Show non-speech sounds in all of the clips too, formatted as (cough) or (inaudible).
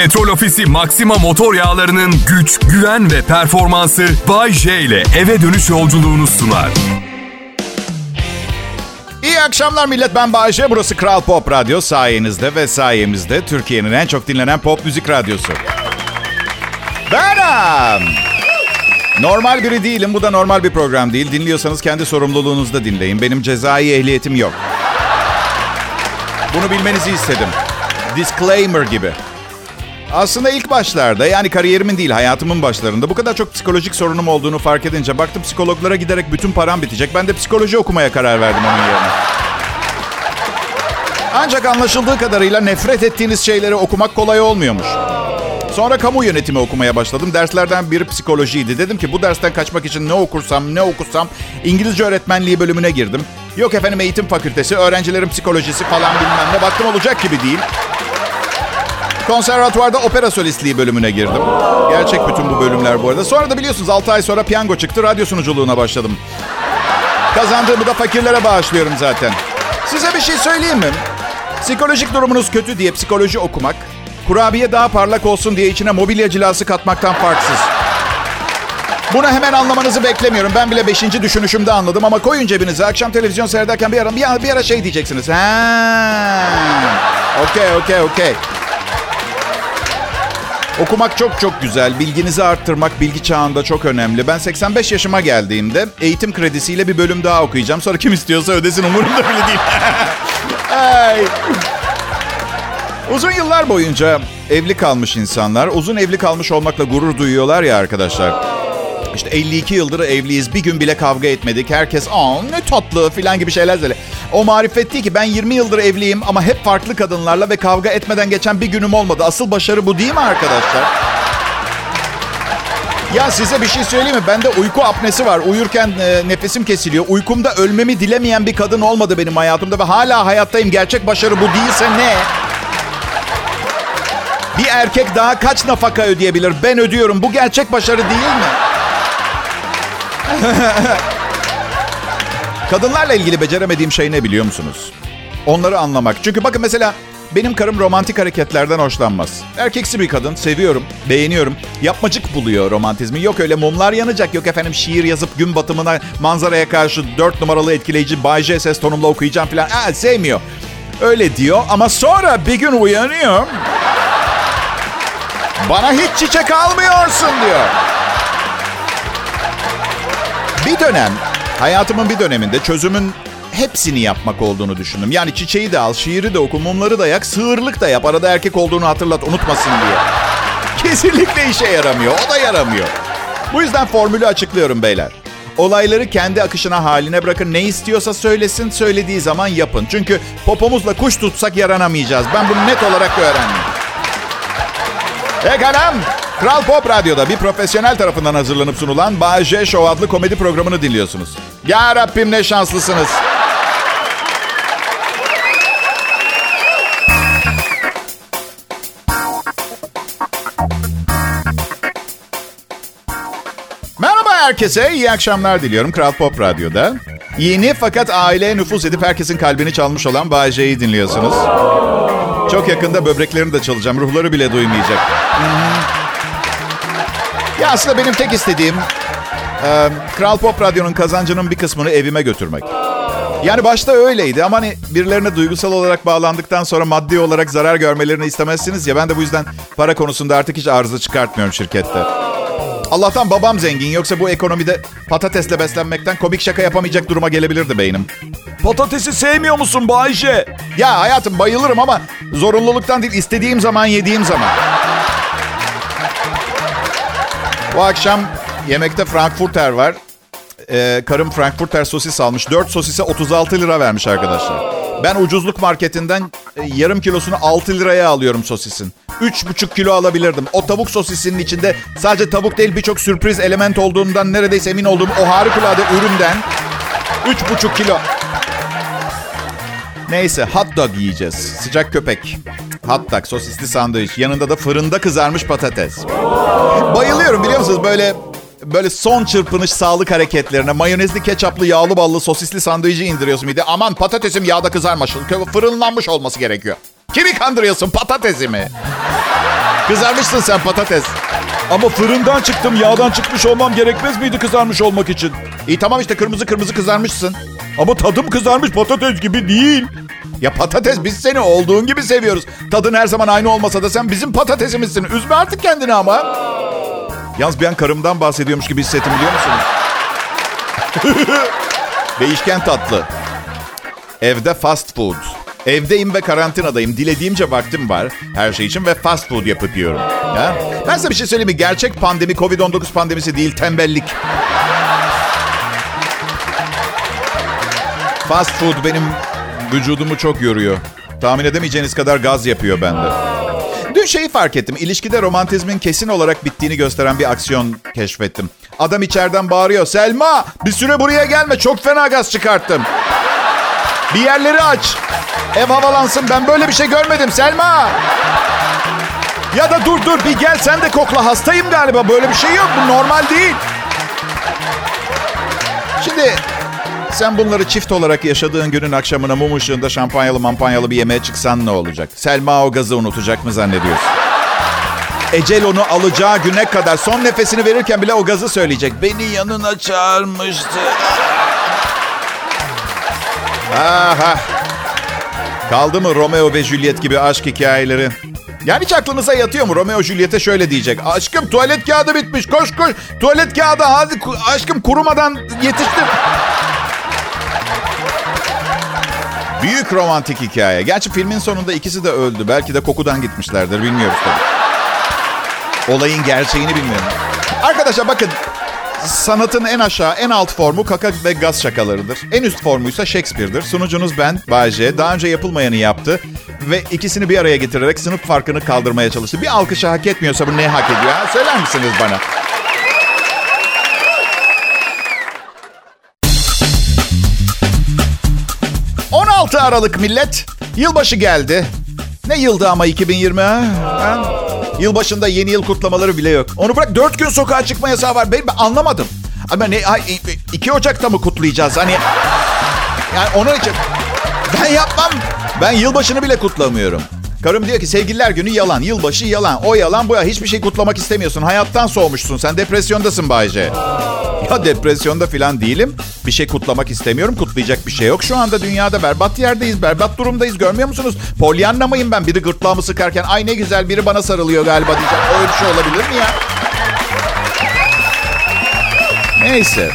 Petrol Ofisi Maxima motor yağlarının güç, güven ve performansı Bay J ile eve dönüş yolculuğunu sunar. İyi akşamlar millet ben Bayşe. Burası Kral Pop Radyo sayenizde ve sayemizde Türkiye'nin en çok dinlenen pop müzik radyosu. Benim. Normal biri değilim. Bu da normal bir program değil. Dinliyorsanız kendi sorumluluğunuzda dinleyin. Benim cezai ehliyetim yok. Bunu bilmenizi istedim. Disclaimer gibi. Aslında ilk başlarda yani kariyerimin değil hayatımın başlarında bu kadar çok psikolojik sorunum olduğunu fark edince baktım psikologlara giderek bütün param bitecek. Ben de psikoloji okumaya karar verdim onun yerine. Ancak anlaşıldığı kadarıyla nefret ettiğiniz şeyleri okumak kolay olmuyormuş. Sonra kamu yönetimi okumaya başladım. Derslerden biri psikolojiydi. Dedim ki bu dersten kaçmak için ne okursam ne okusam İngilizce öğretmenliği bölümüne girdim. Yok efendim eğitim fakültesi, öğrencilerin psikolojisi falan bilmem ne. Baktım olacak gibi değil. Konservatuvarda opera solistliği bölümüne girdim. Gerçek bütün bu bölümler bu arada. Sonra da biliyorsunuz 6 ay sonra piyango çıktı. Radyo sunuculuğuna başladım. Kazandığımı da fakirlere bağışlıyorum zaten. Size bir şey söyleyeyim mi? Psikolojik durumunuz kötü diye psikoloji okumak, kurabiye daha parlak olsun diye içine mobilya cilası katmaktan farksız. Bunu hemen anlamanızı beklemiyorum. Ben bile beşinci düşünüşümde anladım ama koyun cebinize. Akşam televizyon seyrederken bir ara, bir ara, bir ara şey diyeceksiniz. Ha. Okey, okey, okey. Okumak çok çok güzel. Bilginizi arttırmak bilgi çağında çok önemli. Ben 85 yaşıma geldiğimde eğitim kredisiyle bir bölüm daha okuyacağım. Sonra kim istiyorsa ödesin umurumda bile değil. (laughs) Ay. Uzun yıllar boyunca evli kalmış insanlar uzun evli kalmış olmakla gurur duyuyorlar ya arkadaşlar. İşte 52 yıldır evliyiz. Bir gün bile kavga etmedik. Herkes aa ne tatlı falan gibi şeyler söyle. O marifet değil ki ben 20 yıldır evliyim ama hep farklı kadınlarla ve kavga etmeden geçen bir günüm olmadı. Asıl başarı bu değil mi arkadaşlar? Ya size bir şey söyleyeyim mi? Bende uyku apnesi var. Uyurken e, nefesim kesiliyor. Uykumda ölmemi dilemeyen bir kadın olmadı benim hayatımda ve hala hayattayım. Gerçek başarı bu değilse ne? Bir erkek daha kaç nafaka ödeyebilir? Ben ödüyorum. Bu gerçek başarı değil mi? (laughs) Kadınlarla ilgili beceremediğim şey ne biliyor musunuz? Onları anlamak. Çünkü bakın mesela benim karım romantik hareketlerden hoşlanmaz. Erkeksi bir kadın, seviyorum, beğeniyorum. Yapmacık buluyor romantizmi. Yok öyle mumlar yanacak, yok efendim şiir yazıp gün batımına manzaraya karşı dört numaralı etkileyici Bay J ses tonumla okuyacağım falan. Aa, sevmiyor. Öyle diyor ama sonra bir gün uyanıyor. Bana hiç çiçek almıyorsun diyor. Bir dönem, hayatımın bir döneminde çözümün hepsini yapmak olduğunu düşündüm. Yani çiçeği de al, şiiri de oku, mumları da yak, sığırlık da yap. Arada erkek olduğunu hatırlat, unutmasın diye. Kesinlikle işe yaramıyor, o da yaramıyor. Bu yüzden formülü açıklıyorum beyler. Olayları kendi akışına haline bırakın. Ne istiyorsa söylesin, söylediği zaman yapın. Çünkü popomuzla kuş tutsak yaranamayacağız. Ben bunu net olarak öğrendim. Pekala. Kral Pop Radyo'da bir profesyonel tarafından hazırlanıp sunulan J Show adlı komedi programını dinliyorsunuz. Ya Rabbim ne şanslısınız. Merhaba herkese, iyi akşamlar diliyorum Kral Pop Radyo'da. Yeni fakat aileye nüfuz edip herkesin kalbini çalmış olan J'yi dinliyorsunuz. Çok yakında böbreklerini de çalacağım, ruhları bile duymayacak. Ya aslında benim tek istediğim e, Kral Pop Radyo'nun kazancının bir kısmını evime götürmek. Yani başta öyleydi ama hani birilerine duygusal olarak bağlandıktan sonra maddi olarak zarar görmelerini istemezsiniz ya. Ben de bu yüzden para konusunda artık hiç arıza çıkartmıyorum şirkette. Allah'tan babam zengin yoksa bu ekonomide patatesle beslenmekten komik şaka yapamayacak duruma gelebilirdi beynim. Patatesi sevmiyor musun Bayşe? Ya hayatım bayılırım ama zorunluluktan değil istediğim zaman yediğim zaman. Bu akşam yemekte Frankfurter var. Ee, karım Frankfurter sosis almış. 4 sosise 36 lira vermiş arkadaşlar. Ben ucuzluk marketinden e, yarım kilosunu 6 liraya alıyorum sosisin. 3,5 kilo alabilirdim. O tavuk sosisinin içinde sadece tavuk değil birçok sürpriz element olduğundan neredeyse emin olduğum o harikulade üründen 3,5 kilo. Neyse hot dog yiyeceğiz. Sıcak köpek. Hot dog, sosisli sandviç. Yanında da fırında kızarmış patates. Bayılıyorum biliyor musunuz? Böyle böyle son çırpınış sağlık hareketlerine mayonezli, ketçaplı, yağlı ballı, sosisli sandviçi indiriyorsun bir de. Aman patatesim yağda kızarmış. Fırınlanmış olması gerekiyor. Kimi kandırıyorsun patatesi mi? Kızarmışsın sen patates. Ama fırından çıktım. Yağdan çıkmış olmam gerekmez miydi kızarmış olmak için? İyi tamam işte kırmızı kırmızı kızarmışsın. Ama tadım kızarmış patates gibi değil. Ya patates biz seni olduğun gibi seviyoruz. Tadın her zaman aynı olmasa da sen bizim patatesimizsin. Üzme artık kendini ama. Yalnız bir an karımdan bahsediyormuş gibi hissettim biliyor musunuz? (laughs) Değişken tatlı. Evde fast food. Evdeyim ve karantinadayım. Dilediğimce vaktim var her şey için ve fast food yapıp yiyorum. Ya? Ben size bir şey söyleyeyim mi? Gerçek pandemi Covid-19 pandemisi değil, tembellik. Fast food benim vücudumu çok yoruyor. Tahmin edemeyeceğiniz kadar gaz yapıyor bende. Dün şeyi fark ettim. İlişkide romantizmin kesin olarak bittiğini gösteren bir aksiyon keşfettim. Adam içeriden bağırıyor. Selma bir süre buraya gelme. Çok fena gaz çıkarttım. Bir yerleri aç. Ev havalansın. Ben böyle bir şey görmedim Selma. Ya da dur dur bir gel sen de kokla. Hastayım galiba. Böyle bir şey yok. Bu normal değil. Şimdi sen bunları çift olarak yaşadığın günün akşamına mum ışığında şampanyalı mampanyalı bir yemeğe çıksan ne olacak? Selma o gazı unutacak mı zannediyorsun? Ecel onu alacağı güne kadar son nefesini verirken bile o gazı söyleyecek. Beni yanına çağırmıştı. Aha. Kaldı mı Romeo ve Juliet gibi aşk hikayeleri? Yani hiç aklınıza yatıyor mu? Romeo Juliet'e şöyle diyecek. Aşkım tuvalet kağıdı bitmiş. Koş koş. Tuvalet kağıdı hadi aşkım kurumadan yetiştir. Büyük romantik hikaye. Gerçi filmin sonunda ikisi de öldü. Belki de kokudan gitmişlerdir. Bilmiyoruz tabii. Olayın gerçeğini bilmiyorum. Arkadaşlar bakın. Sanatın en aşağı, en alt formu kaka ve gaz şakalarıdır. En üst formuysa Shakespeare'dir. Sunucunuz ben, Bayce. Daha önce yapılmayanı yaptı. Ve ikisini bir araya getirerek sınıf farkını kaldırmaya çalıştı. Bir alkışı hak etmiyorsa bu ne hak ediyor? Ha? Söyler misiniz bana? ...16 Aralık millet. Yılbaşı geldi. Ne yıldı ama 2020 ha? ha? Yılbaşında yeni yıl kutlamaları bile yok. Onu bırak 4 gün sokağa çıkma yasağı var. Ben, ben anlamadım. Ama ne, 2 Ocak'ta mı kutlayacağız? Hani yani onun için ben yapmam. Ben yılbaşını bile kutlamıyorum. Karım diyor ki sevgililer günü yalan, yılbaşı yalan. O yalan bu ya. Hiçbir şey kutlamak istemiyorsun. Hayattan soğumuşsun. Sen depresyondasın Bayce. Ya depresyonda falan değilim. Bir şey kutlamak istemiyorum. Kutlayacak bir şey yok. Şu anda dünyada berbat yerdeyiz. Berbat durumdayız. Görmüyor musunuz? Polyanna mıyım ben? Biri gırtlağımı sıkarken ay ne güzel biri bana sarılıyor galiba diyeceğim. Öyle bir şey olabilir mi ya? Neyse.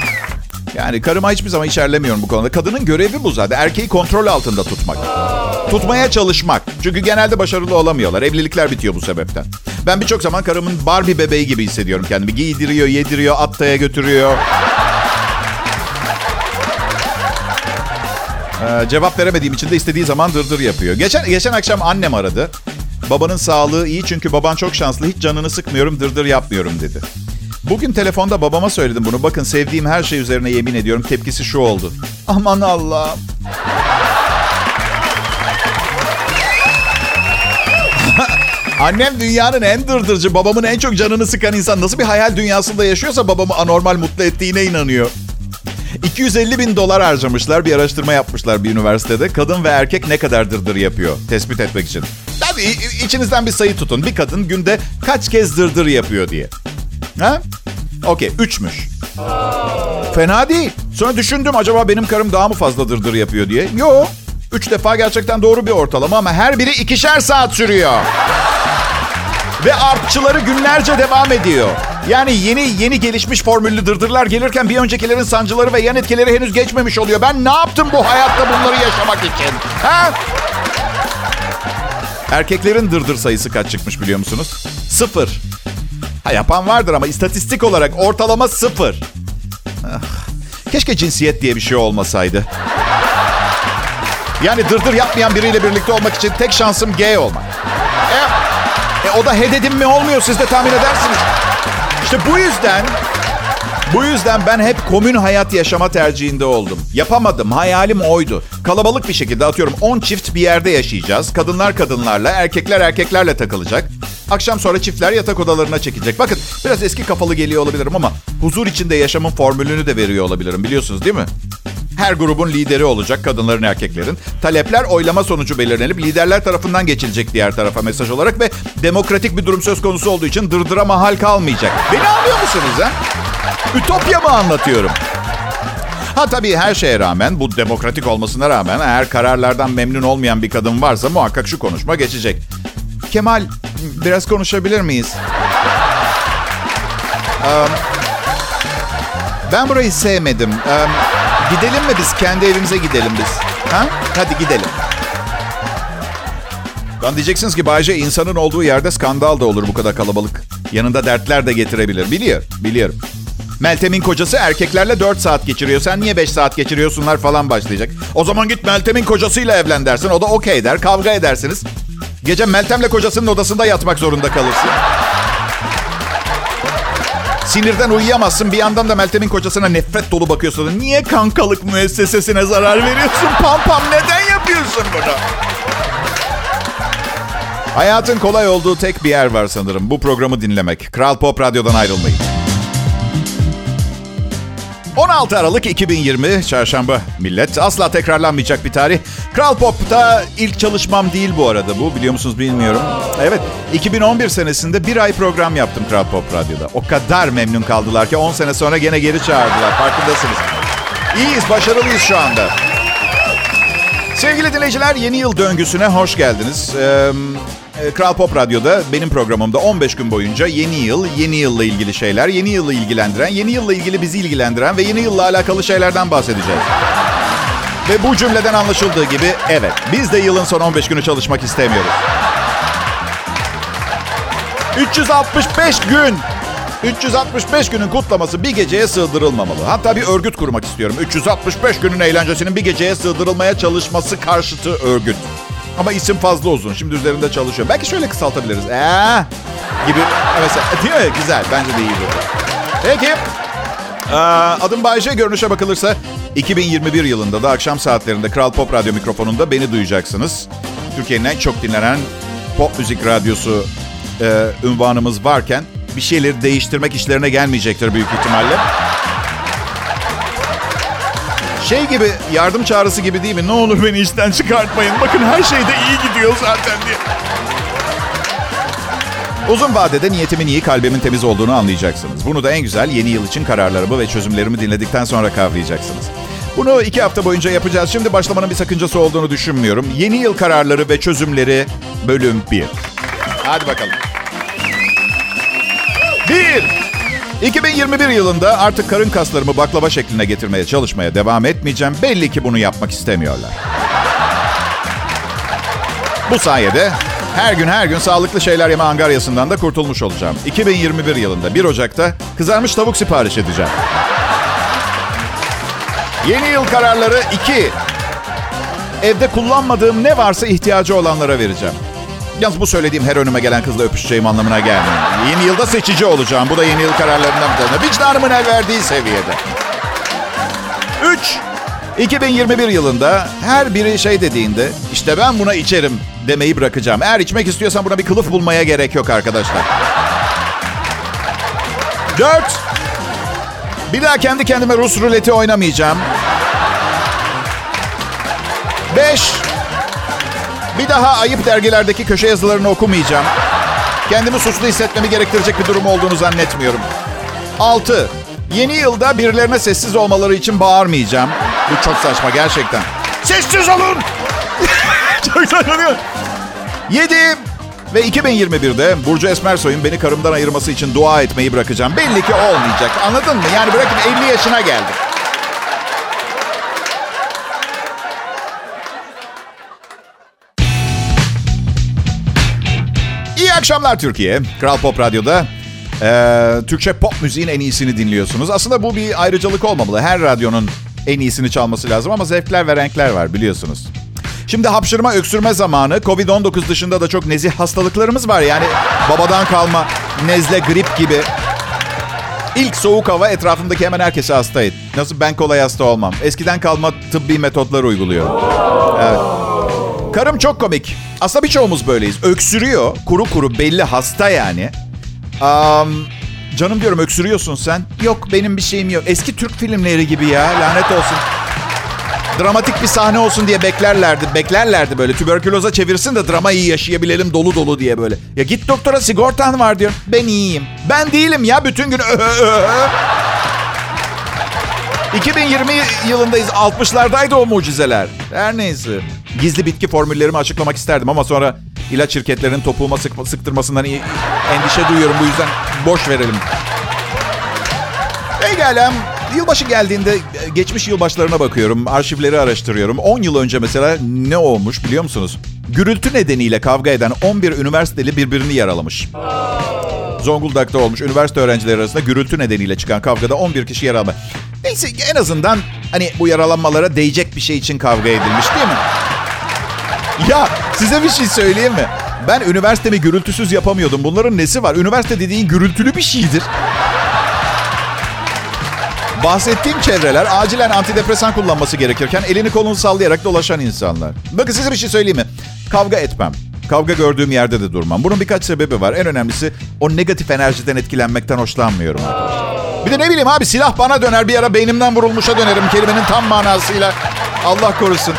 Yani karıma hiçbir zaman içerlemiyorum bu konuda. Kadının görevi bu zaten. Erkeği kontrol altında tutmak. Tutmaya çalışmak. Çünkü genelde başarılı olamıyorlar. Evlilikler bitiyor bu sebepten. Ben birçok zaman karımın Barbie bebeği gibi hissediyorum kendimi. Giydiriyor, yediriyor, attaya götürüyor. Ee, cevap veremediğim için de istediği zaman dırdır yapıyor. Geçen, geçen akşam annem aradı. Babanın sağlığı iyi çünkü baban çok şanslı. Hiç canını sıkmıyorum, dırdır yapmıyorum dedi. Bugün telefonda babama söyledim bunu. Bakın sevdiğim her şey üzerine yemin ediyorum. Tepkisi şu oldu. Aman Allah'ım. Annem dünyanın en dırdırcı, babamın en çok canını sıkan insan. Nasıl bir hayal dünyasında yaşıyorsa babamı anormal mutlu ettiğine inanıyor. 250 bin dolar harcamışlar. Bir araştırma yapmışlar bir üniversitede. Kadın ve erkek ne kadar dırdır yapıyor tespit etmek için. Tabii içinizden bir sayı tutun. Bir kadın günde kaç kez dırdır yapıyor diye. Ha? Okey. Üçmüş. Fena değil. Sonra düşündüm acaba benim karım daha mı fazla dırdır yapıyor diye. Yo. Üç defa gerçekten doğru bir ortalama ama her biri ikişer saat sürüyor. Ve artçıları günlerce devam ediyor. Yani yeni yeni gelişmiş formüllü dırdırlar gelirken bir öncekilerin sancıları ve yan etkileri henüz geçmemiş oluyor. Ben ne yaptım bu hayatta bunları yaşamak için? Ha? Erkeklerin dırdır sayısı kaç çıkmış biliyor musunuz? Sıfır. Ha yapan vardır ama istatistik olarak ortalama sıfır. Ah, keşke cinsiyet diye bir şey olmasaydı. Yani dırdır yapmayan biriyle birlikte olmak için tek şansım gay olmak. O da he dedim mi olmuyor siz de tahmin edersiniz. İşte bu yüzden bu yüzden ben hep komün hayat yaşama tercihinde oldum. Yapamadım. Hayalim oydu. Kalabalık bir şekilde atıyorum 10 çift bir yerde yaşayacağız. Kadınlar kadınlarla, erkekler erkeklerle takılacak. Akşam sonra çiftler yatak odalarına çekecek. Bakın biraz eski kafalı geliyor olabilirim ama huzur içinde yaşamın formülünü de veriyor olabilirim biliyorsunuz değil mi? Her grubun lideri olacak kadınların erkeklerin. Talepler oylama sonucu belirlenip liderler tarafından geçilecek diğer tarafa mesaj olarak ve demokratik bir durum söz konusu olduğu için dırdıra mahal kalmayacak. Beni anlıyor musunuz ha? Ütopya mı anlatıyorum? Ha tabii her şeye rağmen, bu demokratik olmasına rağmen eğer kararlardan memnun olmayan bir kadın varsa muhakkak şu konuşma geçecek. Kemal, biraz konuşabilir miyiz? Um, ben burayı sevmedim. Gidelim mi biz? Kendi evimize gidelim biz. Ha? Hadi gidelim. Lan diyeceksiniz ki Bayce insanın olduğu yerde skandal da olur bu kadar kalabalık. Yanında dertler de getirebilir. Biliyor, biliyorum. Meltem'in kocası erkeklerle 4 saat geçiriyor. Sen niye 5 saat geçiriyorsunlar falan başlayacak. O zaman git Meltem'in kocasıyla evlen dersin. O da okey der. Kavga edersiniz. Gece Meltem'le kocasının odasında yatmak zorunda kalırsın. Sinirden uyuyamazsın. Bir yandan da Meltem'in kocasına nefret dolu bakıyorsun. Niye kankalık müessesesine zarar veriyorsun? Pam pam neden yapıyorsun bunu? Hayatın kolay olduğu tek bir yer var sanırım. Bu programı dinlemek. Kral Pop Radyo'dan ayrılmayın. 16 Aralık 2020 Çarşamba millet. Asla tekrarlanmayacak bir tarih. Kral Pop'ta ilk çalışmam değil bu arada bu. Biliyor musunuz bilmiyorum. Evet 2011 senesinde bir ay program yaptım Kral Pop Radyo'da. O kadar memnun kaldılar ki 10 sene sonra gene geri çağırdılar. Farkındasınız. İyiyiz, başarılıyız şu anda. Sevgili dinleyiciler yeni yıl döngüsüne hoş geldiniz. Ee, Kral Pop Radyo'da benim programımda 15 gün boyunca yeni yıl, yeni yılla ilgili şeyler, yeni yılı ilgilendiren, yeni yılla ilgili bizi ilgilendiren ve yeni yılla alakalı şeylerden bahsedeceğiz. Ve bu cümleden anlaşıldığı gibi evet biz de yılın son 15 günü çalışmak istemiyoruz. 365 gün 365 günün kutlaması bir geceye sığdırılmamalı. Hatta bir örgüt kurmak istiyorum. 365 günün eğlencesinin bir geceye sığdırılmaya çalışması karşıtı örgüt. Ama isim fazla uzun. Şimdi üzerinde çalışıyor. Belki şöyle kısaltabiliriz. Eee gibi. Mesela değil mi? Güzel. Bence de iyi bu. Peki. Ee, adım Bayce. Görünüşe bakılırsa 2021 yılında da akşam saatlerinde Kral Pop Radyo mikrofonunda beni duyacaksınız. Türkiye'nin en çok dinlenen pop müzik radyosu e, ünvanımız varken bir şeyleri değiştirmek işlerine gelmeyecektir büyük ihtimalle. Şey gibi yardım çağrısı gibi değil mi? Ne olur beni işten çıkartmayın. Bakın her şey de iyi gidiyor zaten diye. Uzun vadede niyetimin iyi, kalbimin temiz olduğunu anlayacaksınız. Bunu da en güzel yeni yıl için kararlarımı ve çözümlerimi dinledikten sonra kavrayacaksınız. Bunu iki hafta boyunca yapacağız. Şimdi başlamanın bir sakıncası olduğunu düşünmüyorum. Yeni yıl kararları ve çözümleri bölüm 1. Hadi bakalım. 1. 2021 yılında artık karın kaslarımı baklava şekline getirmeye çalışmaya devam etmeyeceğim. Belli ki bunu yapmak istemiyorlar. Bu sayede her gün her gün sağlıklı şeyler yeme angaryasından da kurtulmuş olacağım. 2021 yılında 1 Ocak'ta kızarmış tavuk sipariş edeceğim. Yeni yıl kararları 2. Evde kullanmadığım ne varsa ihtiyacı olanlara vereceğim. Yalnız bu söylediğim her önüme gelen kızla öpüşeceğim anlamına gelmiyor. Yeni yılda seçici olacağım. Bu da yeni yıl kararlarından bir tanesi. Vicdanımın el verdiği seviyede. 3. 2021 yılında her biri şey dediğinde işte ben buna içerim demeyi bırakacağım. Eğer içmek istiyorsan buna bir kılıf bulmaya gerek yok arkadaşlar. 4. Bir daha kendi kendime Rus ruleti oynamayacağım. 5. Bir daha ayıp dergilerdeki köşe yazılarını okumayacağım. Kendimi suçlu hissetmemi gerektirecek bir durum olduğunu zannetmiyorum. 6. Yeni yılda birilerine sessiz olmaları için bağırmayacağım. Bu çok saçma gerçekten. Sessiz olun! (laughs) çok saçma değil mi? 7. Ve 2021'de Burcu Esmersoy'un beni karımdan ayırması için dua etmeyi bırakacağım. Belli ki olmayacak. Anladın mı? Yani bırakın 50 yaşına geldim. Akşamlar Türkiye. Kral Pop Radyo'da ee, Türkçe pop müziğin en iyisini dinliyorsunuz. Aslında bu bir ayrıcalık olmamalı. Her radyonun en iyisini çalması lazım ama zevkler ve renkler var biliyorsunuz. Şimdi hapşırma, öksürme zamanı. Covid-19 dışında da çok nezih hastalıklarımız var. Yani babadan kalma nezle, grip gibi. İlk soğuk hava etrafımdaki hemen herkese hastaydı. Nasıl ben kolay hasta olmam. Eskiden kalma tıbbi metotlar uyguluyorum. Evet. Karım çok komik. Aslında birçoğumuz böyleyiz. Öksürüyor. Kuru kuru belli hasta yani. Um, canım diyorum öksürüyorsun sen. Yok benim bir şeyim yok. Eski Türk filmleri gibi ya lanet olsun. Dramatik bir sahne olsun diye beklerlerdi. Beklerlerdi böyle tüberküloza çevirsin de drama iyi yaşayabilelim dolu dolu diye böyle. Ya git doktora sigortan var diyor. Ben iyiyim. Ben değilim ya bütün gün 2020 yılındayız. 60'lardaydı o mucizeler. Her neyse. Gizli bitki formüllerimi açıklamak isterdim ama sonra ilaç şirketlerinin topuğuma sık, sıktırmasından endişe duyuyorum. Bu yüzden boş verelim. Pekala. Yılbaşı geldiğinde geçmiş yılbaşlarına bakıyorum. Arşivleri araştırıyorum. 10 yıl önce mesela ne olmuş biliyor musunuz? Gürültü nedeniyle kavga eden 11 üniversiteli birbirini yaralamış. Zonguldak'ta olmuş. Üniversite öğrencileri arasında gürültü nedeniyle çıkan kavgada 11 kişi yaralanmış. Neyse en azından hani bu yaralanmalara değecek bir şey için kavga edilmiş değil mi? (laughs) Ya size bir şey söyleyeyim mi? Ben üniversitemi gürültüsüz yapamıyordum. Bunların nesi var? Üniversite dediğin gürültülü bir şeydir. Bahsettiğim çevreler acilen antidepresan kullanması gerekirken elini kolunu sallayarak dolaşan insanlar. Bakın size bir şey söyleyeyim mi? Kavga etmem. Kavga gördüğüm yerde de durmam. Bunun birkaç sebebi var. En önemlisi o negatif enerjiden etkilenmekten hoşlanmıyorum. Bir de ne bileyim abi silah bana döner bir ara beynimden vurulmuşa dönerim kelimenin tam manasıyla. Allah korusun.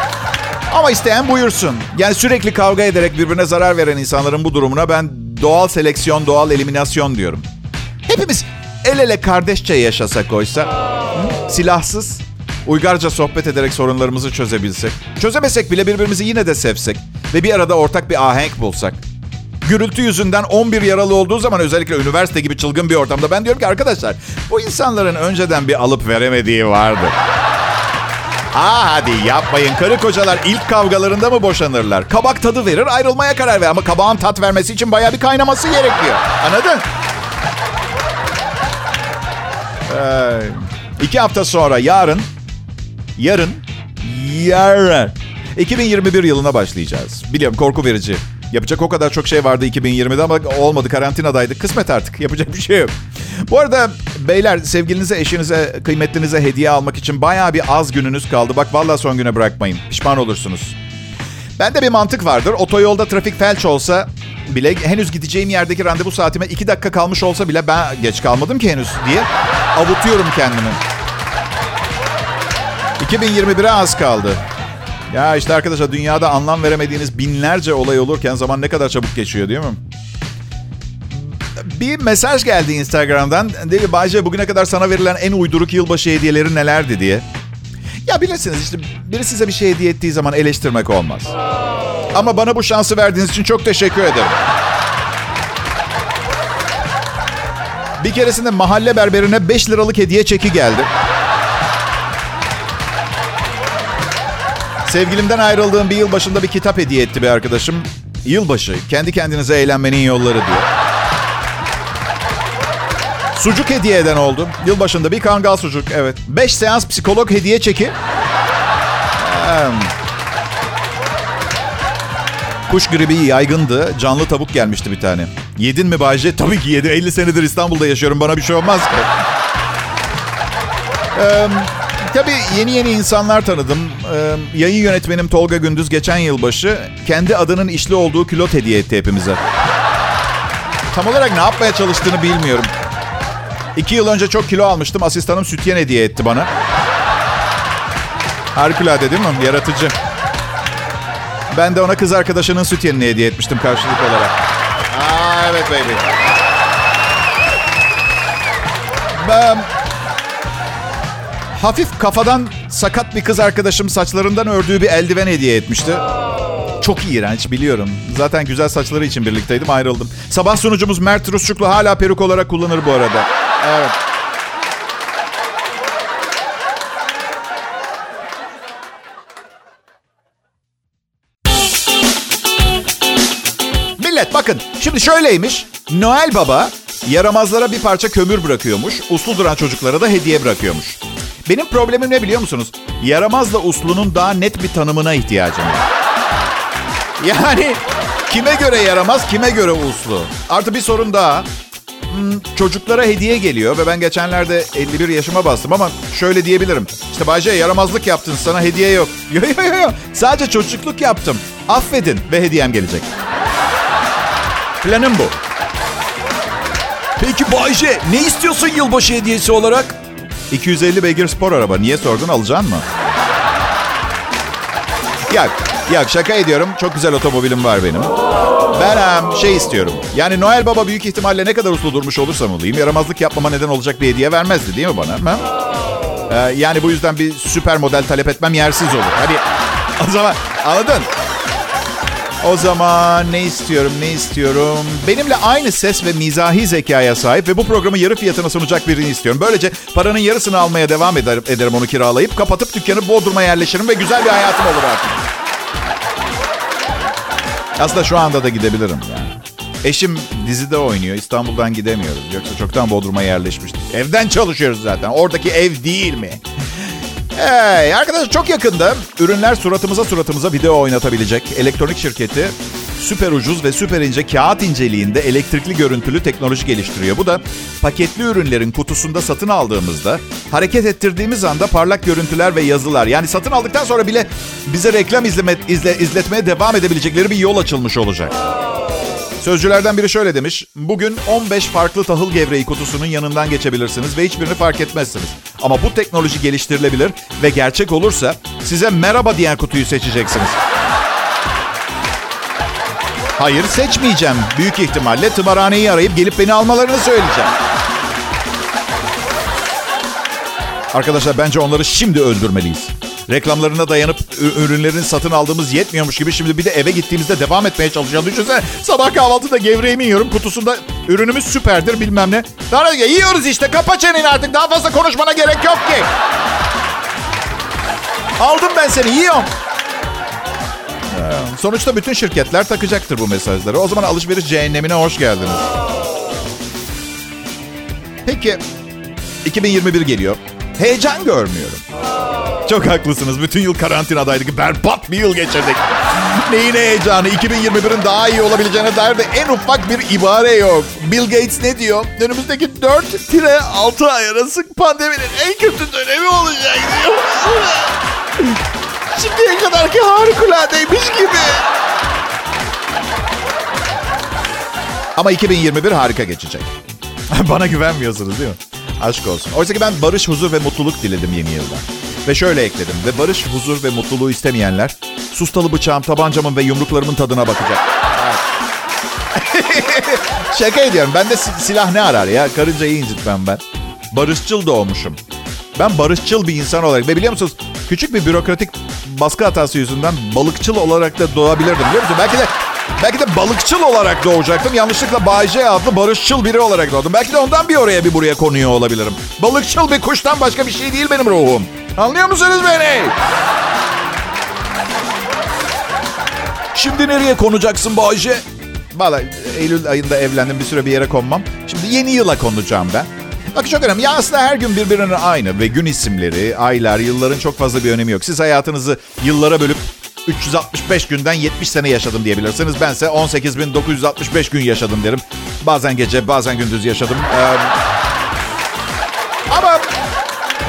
Ama isteyen buyursun. Yani sürekli kavga ederek birbirine zarar veren insanların bu durumuna ben doğal seleksiyon, doğal eliminasyon diyorum. Hepimiz el ele kardeşçe yaşasak oysa, silahsız, uygarca sohbet ederek sorunlarımızı çözebilsek, çözemesek bile birbirimizi yine de sevsek ve bir arada ortak bir ahenk bulsak. Gürültü yüzünden 11 yaralı olduğu zaman özellikle üniversite gibi çılgın bir ortamda ben diyorum ki arkadaşlar bu insanların önceden bir alıp veremediği vardı. Aa hadi yapmayın. Karı kocalar ilk kavgalarında mı boşanırlar? Kabak tadı verir ayrılmaya karar ver. Ama kabağın tat vermesi için baya bir kaynaması gerekiyor. Anladın? Ee, iki hafta sonra yarın, yarın, yarın 2021 yılına başlayacağız. Biliyorum korku verici. Yapacak o kadar çok şey vardı 2020'de ama olmadı karantinadaydık. Kısmet artık yapacak bir şey yok. Bu arada beyler sevgilinize, eşinize, kıymetlinize hediye almak için bayağı bir az gününüz kaldı. Bak vallahi son güne bırakmayın. Pişman olursunuz. Bende bir mantık vardır. Otoyolda trafik felç olsa bile henüz gideceğim yerdeki randevu saatime iki dakika kalmış olsa bile ben geç kalmadım ki henüz diye avutuyorum kendimi. 2021'e az kaldı. Ya işte arkadaşlar dünyada anlam veremediğiniz binlerce olay olurken zaman ne kadar çabuk geçiyor değil mi? Bir mesaj geldi Instagram'dan. Dedi Bayce bugüne kadar sana verilen en uyduruk yılbaşı hediyeleri nelerdi diye. Ya bilirsiniz işte biri size bir şey hediye ettiği zaman eleştirmek olmaz. Ama bana bu şansı verdiğiniz için çok teşekkür ederim. Bir keresinde mahalle berberine 5 liralık hediye çeki geldi. Sevgilimden ayrıldığım bir yıl başında bir kitap hediye etti bir arkadaşım. Yılbaşı, kendi kendinize eğlenmenin yolları diyor. Sucuk hediye eden oldu. Yılbaşında bir kangal sucuk, evet. Beş seans psikolog hediye çeki. Kuş gribi yaygındı. Canlı tavuk gelmişti bir tane. Yedin mi Bayce? Tabii ki yedim. 50 senedir İstanbul'da yaşıyorum. Bana bir şey olmaz ki. Tabii yeni yeni insanlar tanıdım. Ee, yayın yönetmenim Tolga Gündüz geçen yılbaşı kendi adının işli olduğu külot hediye etti hepimize. Tam olarak ne yapmaya çalıştığını bilmiyorum. İki yıl önce çok kilo almıştım. Asistanım sütyen hediye etti bana. Harikulade değil mi? Yaratıcı. Ben de ona kız arkadaşının sütyenini hediye etmiştim karşılık olarak. Aa, evet baby. Ben... Hafif kafadan sakat bir kız arkadaşım saçlarından ördüğü bir eldiven hediye etmişti. Çok iğrenç biliyorum. Zaten güzel saçları için birlikteydim ayrıldım. Sabah sunucumuz Mert Rusçuklu hala peruk olarak kullanır bu arada. Evet. Millet bakın şimdi şöyleymiş. Noel Baba yaramazlara bir parça kömür bırakıyormuş. Uslu duran çocuklara da hediye bırakıyormuş. Benim problemim ne biliyor musunuz? Yaramazla uslunun daha net bir tanımına ihtiyacım var. Yani kime göre yaramaz, kime göre uslu? Artı bir sorun daha. Hmm, çocuklara hediye geliyor ve ben geçenlerde 51 yaşıma bastım ama şöyle diyebilirim. İşte Bayce yaramazlık yaptın sana hediye yok. Yok yok yok. Sadece çocukluk yaptım. Affedin ve hediyem gelecek. Planım bu. Peki Bayce ne istiyorsun yılbaşı hediyesi olarak? 250 beygir spor araba. Niye sordun alacaksın mı? Ya, ya şaka ediyorum. Çok güzel otomobilim var benim. Ben şey istiyorum. Yani Noel Baba büyük ihtimalle ne kadar uslu durmuş olursam olayım yaramazlık yapmama neden olacak bir hediye vermezdi değil mi bana? Ha? Ee, yani bu yüzden bir süper model talep etmem yersiz olur. Hadi (laughs) o zaman anladın? O zaman ne istiyorum, ne istiyorum? Benimle aynı ses ve mizahi zekaya sahip ve bu programı yarı fiyatına sunacak birini istiyorum. Böylece paranın yarısını almaya devam eder, ederim onu kiralayıp kapatıp dükkanı Bodrum'a yerleşirim ve güzel bir hayatım olur artık. Aslında şu anda da gidebilirim yani. Eşim dizide oynuyor. İstanbul'dan gidemiyoruz. Yoksa çoktan Bodrum'a yerleşmiştik. Evden çalışıyoruz zaten. Oradaki ev değil mi? Hey, arkadaşlar çok yakında ürünler suratımıza suratımıza video oynatabilecek elektronik şirketi süper ucuz ve süper ince kağıt inceliğinde elektrikli görüntülü teknoloji geliştiriyor. Bu da paketli ürünlerin kutusunda satın aldığımızda hareket ettirdiğimiz anda parlak görüntüler ve yazılar yani satın aldıktan sonra bile bize reklam izleme, izle, izletmeye devam edebilecekleri bir yol açılmış olacak. Sözcülerden biri şöyle demiş. Bugün 15 farklı tahıl gevreği kutusunun yanından geçebilirsiniz ve hiçbirini fark etmezsiniz. Ama bu teknoloji geliştirilebilir ve gerçek olursa size merhaba diyen kutuyu seçeceksiniz. Hayır seçmeyeceğim. Büyük ihtimalle tımarhaneyi arayıp gelip beni almalarını söyleyeceğim. Arkadaşlar bence onları şimdi öldürmeliyiz. Reklamlarına dayanıp ürünlerin satın aldığımız yetmiyormuş gibi şimdi bir de eve gittiğimizde devam etmeye çalışacağım. Düşünsene sabah kahvaltıda gevreğimi yiyorum kutusunda ürünümüz süperdir bilmem ne. Daha ne yiyoruz işte kapa çeneni artık daha fazla konuşmana gerek yok ki. Aldım ben seni yiyorum. Sonuçta bütün şirketler takacaktır bu mesajları. O zaman alışveriş cehennemine hoş geldiniz. Peki 2021 geliyor. Heyecan görmüyorum. Çok haklısınız. Bütün yıl karantinadaydık. Berbat bir yıl geçirdik. Neyin heyecanı? 2021'in daha iyi olabileceğine dair de en ufak bir ibare yok. Bill Gates ne diyor? Önümüzdeki 4-6 ay arası pandeminin en kötü dönemi olacak diyor. Şimdiye kadarki harikuladeymiş gibi. Ama 2021 harika geçecek. (laughs) Bana güvenmiyorsunuz değil mi? Aşk olsun. Oysa ki ben barış, huzur ve mutluluk diledim yeni yılda. Ve şöyle ekledim. Ve barış, huzur ve mutluluğu istemeyenler sustalı bıçağım, tabancamın ve yumruklarımın tadına bakacak. (laughs) Şaka ediyorum. Ben de silah ne arar ya? Karıncayı incitmem ben. Barışçıl doğmuşum. Ben barışçıl bir insan olarak. Ve biliyor musunuz? Küçük bir bürokratik baskı hatası yüzünden balıkçıl olarak da doğabilirdim. Biliyor musun? Belki de Belki de balıkçıl olarak doğacaktım. Yanlışlıkla Bayce adlı barışçıl biri olarak doğdum. Belki de ondan bir oraya bir buraya konuyor olabilirim. Balıkçıl bir kuştan başka bir şey değil benim ruhum. Anlıyor musunuz beni? Şimdi nereye konacaksın Bayce? Valla Eylül ayında evlendim bir süre bir yere konmam. Şimdi yeni yıla konacağım ben. Bakın çok önemli. Ya aslında her gün birbirine aynı ve gün isimleri, aylar, yılların çok fazla bir önemi yok. Siz hayatınızı yıllara bölüp 365 günden 70 sene yaşadım diyebilirsiniz. Bense 18.965 gün yaşadım derim. Bazen gece, bazen gündüz yaşadım. Ee,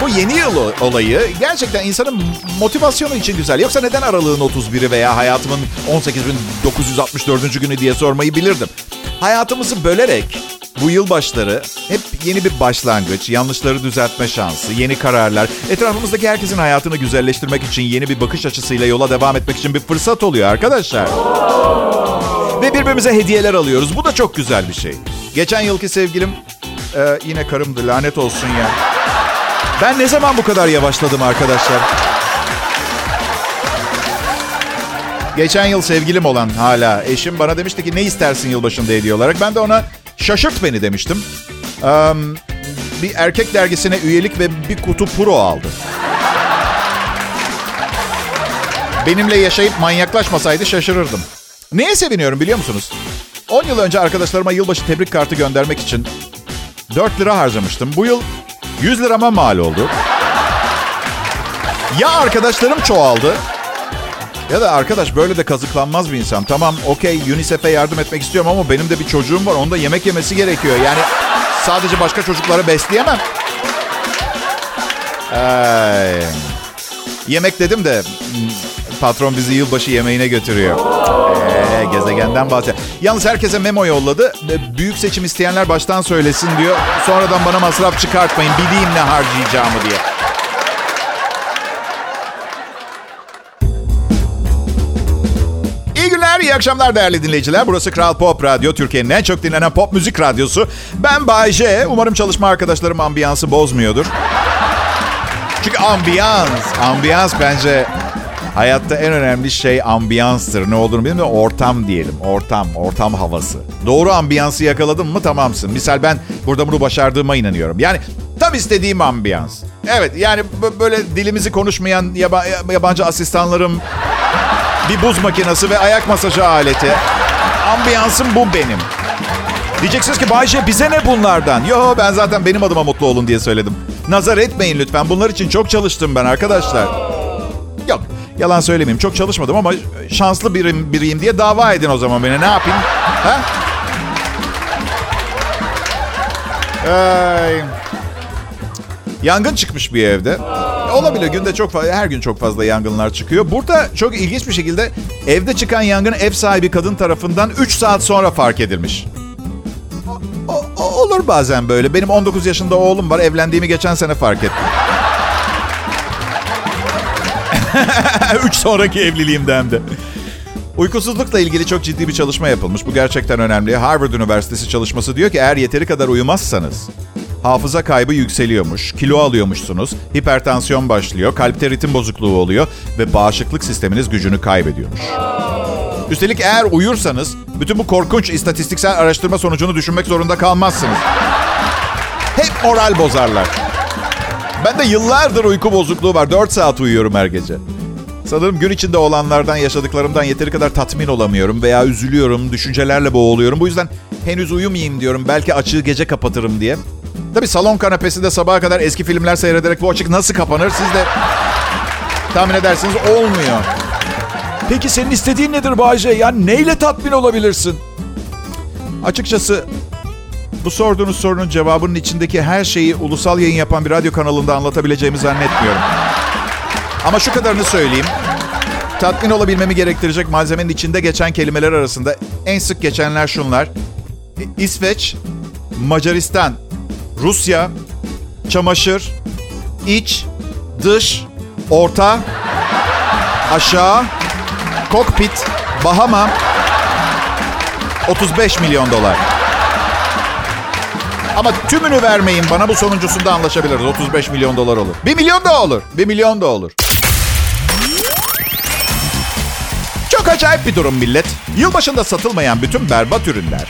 bu yeni yıl olayı gerçekten insanın motivasyonu için güzel. Yoksa neden aralığın 31'i veya hayatımın 18.964. günü diye sormayı bilirdim. Hayatımızı bölerek bu yılbaşları hep yeni bir başlangıç, yanlışları düzeltme şansı, yeni kararlar, etrafımızdaki herkesin hayatını güzelleştirmek için yeni bir bakış açısıyla yola devam etmek için bir fırsat oluyor arkadaşlar. Ve birbirimize hediyeler alıyoruz. Bu da çok güzel bir şey. Geçen yılki sevgilim e, yine karımdı lanet olsun ya. Ben ne zaman bu kadar yavaşladım arkadaşlar? Geçen yıl sevgilim olan hala eşim bana demişti ki ne istersin yılbaşında hediye olarak. Ben de ona şaşırt beni demiştim. Um, bir erkek dergisine üyelik ve bir kutu puro aldı. Benimle yaşayıp manyaklaşmasaydı şaşırırdım. Neye seviniyorum biliyor musunuz? 10 yıl önce arkadaşlarıma yılbaşı tebrik kartı göndermek için 4 lira harcamıştım. Bu yıl 100 lirama mal oldu. Ya arkadaşlarım çoğaldı ya da arkadaş böyle de kazıklanmaz bir insan. Tamam okey UNICEF'e yardım etmek istiyorum ama benim de bir çocuğum var. Onun da yemek yemesi gerekiyor. Yani sadece başka çocukları besleyemem. Ee, yemek dedim de hmm, patron bizi yılbaşı yemeğine götürüyor. Ee, gezegenden bahsediyor. Yalnız herkese memo yolladı. Büyük seçim isteyenler baştan söylesin diyor. Sonradan bana masraf çıkartmayın. Bileyim ne harcayacağımı diye. İyi akşamlar değerli dinleyiciler. Burası Kral Pop Radyo, Türkiye'nin en çok dinlenen pop müzik radyosu. Ben Bay. Umarım çalışma arkadaşlarım ambiyansı bozmuyordur. Çünkü ambiyans, ambiyans bence hayatta en önemli şey ambiyanstır. Ne olduğunu bilmiyorum ortam diyelim. Ortam, ortam havası. Doğru ambiyansı yakaladın mı tamamsın. Misal ben burada bunu başardığıma inanıyorum. Yani tam istediğim ambiyans. Evet yani böyle dilimizi konuşmayan yaba- yabancı asistanlarım, bir buz makinesi ve ayak masajı aleti. Ambiyansım bu benim. Diyeceksiniz ki Bayce bize ne bunlardan? Yo ben zaten benim adıma mutlu olun diye söyledim. Nazar etmeyin lütfen. Bunlar için çok çalıştım ben arkadaşlar. Yalan söylemeyeyim. Çok çalışmadım ama şanslı birim, biriyim diye dava edin o zaman beni. Ne yapayım? Ha? Ay. Yangın çıkmış bir evde. Olabilir günde çok fazla, her gün çok fazla yangınlar çıkıyor. Burada çok ilginç bir şekilde evde çıkan yangın ev sahibi kadın tarafından 3 saat sonra fark edilmiş. O, o- olur bazen böyle. Benim 19 yaşında oğlum var. Evlendiğimi geçen sene fark ettim. (laughs) 3 sonraki evliliğimden de. Uykusuzlukla ilgili çok ciddi bir çalışma yapılmış. Bu gerçekten önemli. Harvard Üniversitesi çalışması diyor ki eğer yeteri kadar uyumazsanız hafıza kaybı yükseliyormuş, kilo alıyormuşsunuz, hipertansiyon başlıyor, kalpte ritim bozukluğu oluyor ve bağışıklık sisteminiz gücünü kaybediyormuş. Üstelik eğer uyursanız bütün bu korkunç istatistiksel araştırma sonucunu düşünmek zorunda kalmazsınız. Hep moral bozarlar. Ben de yıllardır uyku bozukluğu var. 4 saat uyuyorum her gece. Sanırım gün içinde olanlardan, yaşadıklarımdan yeteri kadar tatmin olamıyorum veya üzülüyorum, düşüncelerle boğuluyorum. Bu yüzden henüz uyumayayım diyorum. Belki açığı gece kapatırım diye. Tabii salon kanepesinde sabaha kadar eski filmler seyrederek bu açık nasıl kapanır siz de tahmin edersiniz olmuyor. Peki senin istediğin nedir Bayce? Yani neyle tatmin olabilirsin? Açıkçası bu sorduğunuz sorunun cevabının içindeki her şeyi ulusal yayın yapan bir radyo kanalında anlatabileceğimi zannetmiyorum. Ama şu kadarını söyleyeyim. Tatmin olabilmemi gerektirecek malzemenin içinde geçen kelimeler arasında en sık geçenler şunlar. İ- İsveç, Macaristan, Rusya, çamaşır, iç, dış, orta, aşağı, kokpit, Bahama, 35 milyon dolar. Ama tümünü vermeyin bana bu sonuncusunda anlaşabiliriz. 35 milyon dolar olur. 1 milyon da olur. 1 milyon da olur. Çok acayip bir durum millet. Yılbaşında satılmayan bütün berbat ürünler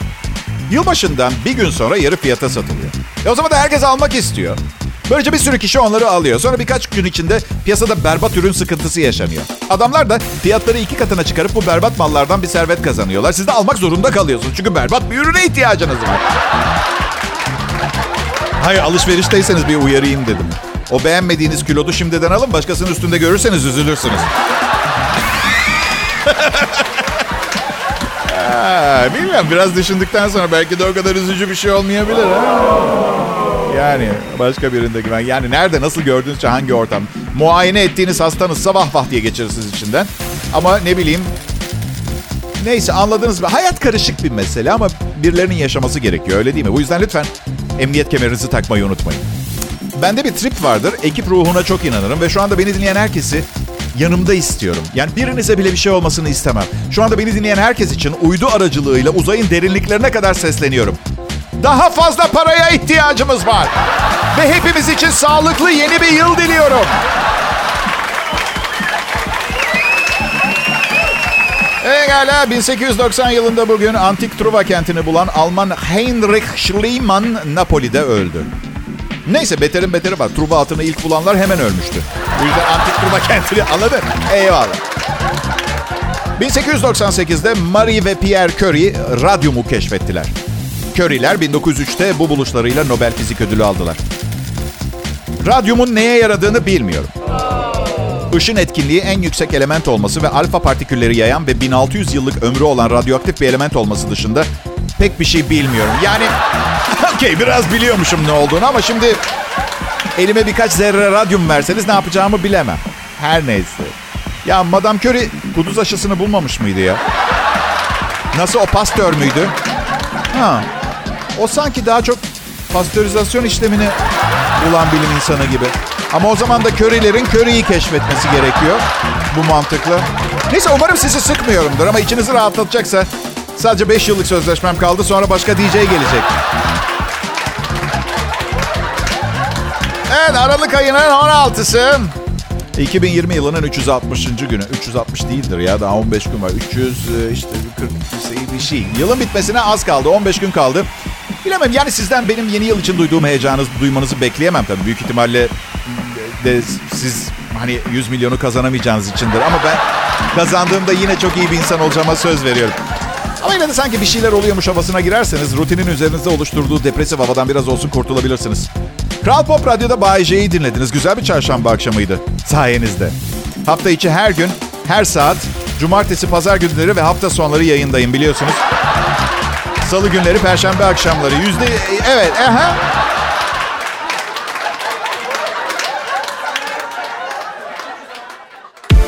yılbaşından bir gün sonra yarı fiyata satılıyor. E o zaman da herkes almak istiyor. Böylece bir sürü kişi onları alıyor. Sonra birkaç gün içinde piyasada berbat ürün sıkıntısı yaşanıyor. Adamlar da fiyatları iki katına çıkarıp bu berbat mallardan bir servet kazanıyorlar. Siz de almak zorunda kalıyorsunuz. Çünkü berbat bir ürüne ihtiyacınız var. Hayır alışverişteyseniz bir uyarayım dedim. O beğenmediğiniz kilodu şimdiden alın. Başkasının üstünde görürseniz üzülürsünüz. (laughs) Ha, bilmiyorum biraz düşündükten sonra belki de o kadar üzücü bir şey olmayabilir. Ha? Yani başka birinde güven. Yani nerede nasıl gördüğünüzce hangi ortam. Muayene ettiğiniz hastanız sabah vah diye geçirirsiniz içinden. Ama ne bileyim Neyse anladınız mı? Hayat karışık bir mesele ama birilerinin yaşaması gerekiyor öyle değil mi? Bu yüzden lütfen emniyet kemerinizi takmayı unutmayın. Bende bir trip vardır. Ekip ruhuna çok inanırım ve şu anda beni dinleyen herkesi yanımda istiyorum. Yani birinize bile bir şey olmasını istemem. Şu anda beni dinleyen herkes için uydu aracılığıyla uzayın derinliklerine kadar sesleniyorum. Daha fazla paraya ihtiyacımız var. Ve hepimiz için sağlıklı yeni bir yıl diliyorum. Egala 1890 yılında bugün antik Truva kentini bulan Alman Heinrich Schliemann Napoli'de öldü. Neyse beterin beteri var. Truva atını ilk bulanlar hemen ölmüştü. Bu yüzden antik Truva (laughs) kentini anladın? Eyvallah. 1898'de Marie ve Pierre Curie radyumu keşfettiler. Curie'ler 1903'te bu buluşlarıyla Nobel Fizik Ödülü aldılar. Radyumun neye yaradığını bilmiyorum. Işın etkinliği en yüksek element olması ve alfa partikülleri yayan ve 1600 yıllık ömrü olan radyoaktif bir element olması dışında pek bir şey bilmiyorum. Yani (laughs) okey biraz biliyormuşum ne olduğunu ama şimdi elime birkaç zerre radyum verseniz ne yapacağımı bilemem. Her neyse. Ya Madame Curie kuduz aşısını bulmamış mıydı ya? Nasıl o pastör müydü? Ha. O sanki daha çok pastörizasyon işlemini bulan bilim insanı gibi. Ama o zaman da körilerin köriyi keşfetmesi gerekiyor. Bu mantıklı. Neyse umarım sizi sıkmıyorumdur ama içinizi rahatlatacaksa sadece 5 yıllık sözleşmem kaldı sonra başka DJ gelecek. Evet Aralık ayının 16'sı. 2020 yılının 360. günü. 360 değildir ya daha 15 gün var. 300 e, işte 40 bir şey. Yılın bitmesine az kaldı. 15 gün kaldı. Bilemem yani sizden benim yeni yıl için duyduğum heyecanı duymanızı bekleyemem tabii. Büyük ihtimalle de siz hani 100 milyonu kazanamayacağınız içindir. Ama ben kazandığımda yine çok iyi bir insan olacağıma söz veriyorum. Ama yine de sanki bir şeyler oluyormuş havasına girerseniz rutinin üzerinizde oluşturduğu depresif havadan biraz olsun kurtulabilirsiniz. Kral Pop Radyo'da Bay J'yi dinlediniz. Güzel bir çarşamba akşamıydı sayenizde. Hafta içi her gün, her saat, cumartesi, pazar günleri ve hafta sonları yayındayım biliyorsunuz. Salı günleri, perşembe akşamları. Yüzde... Evet, aha.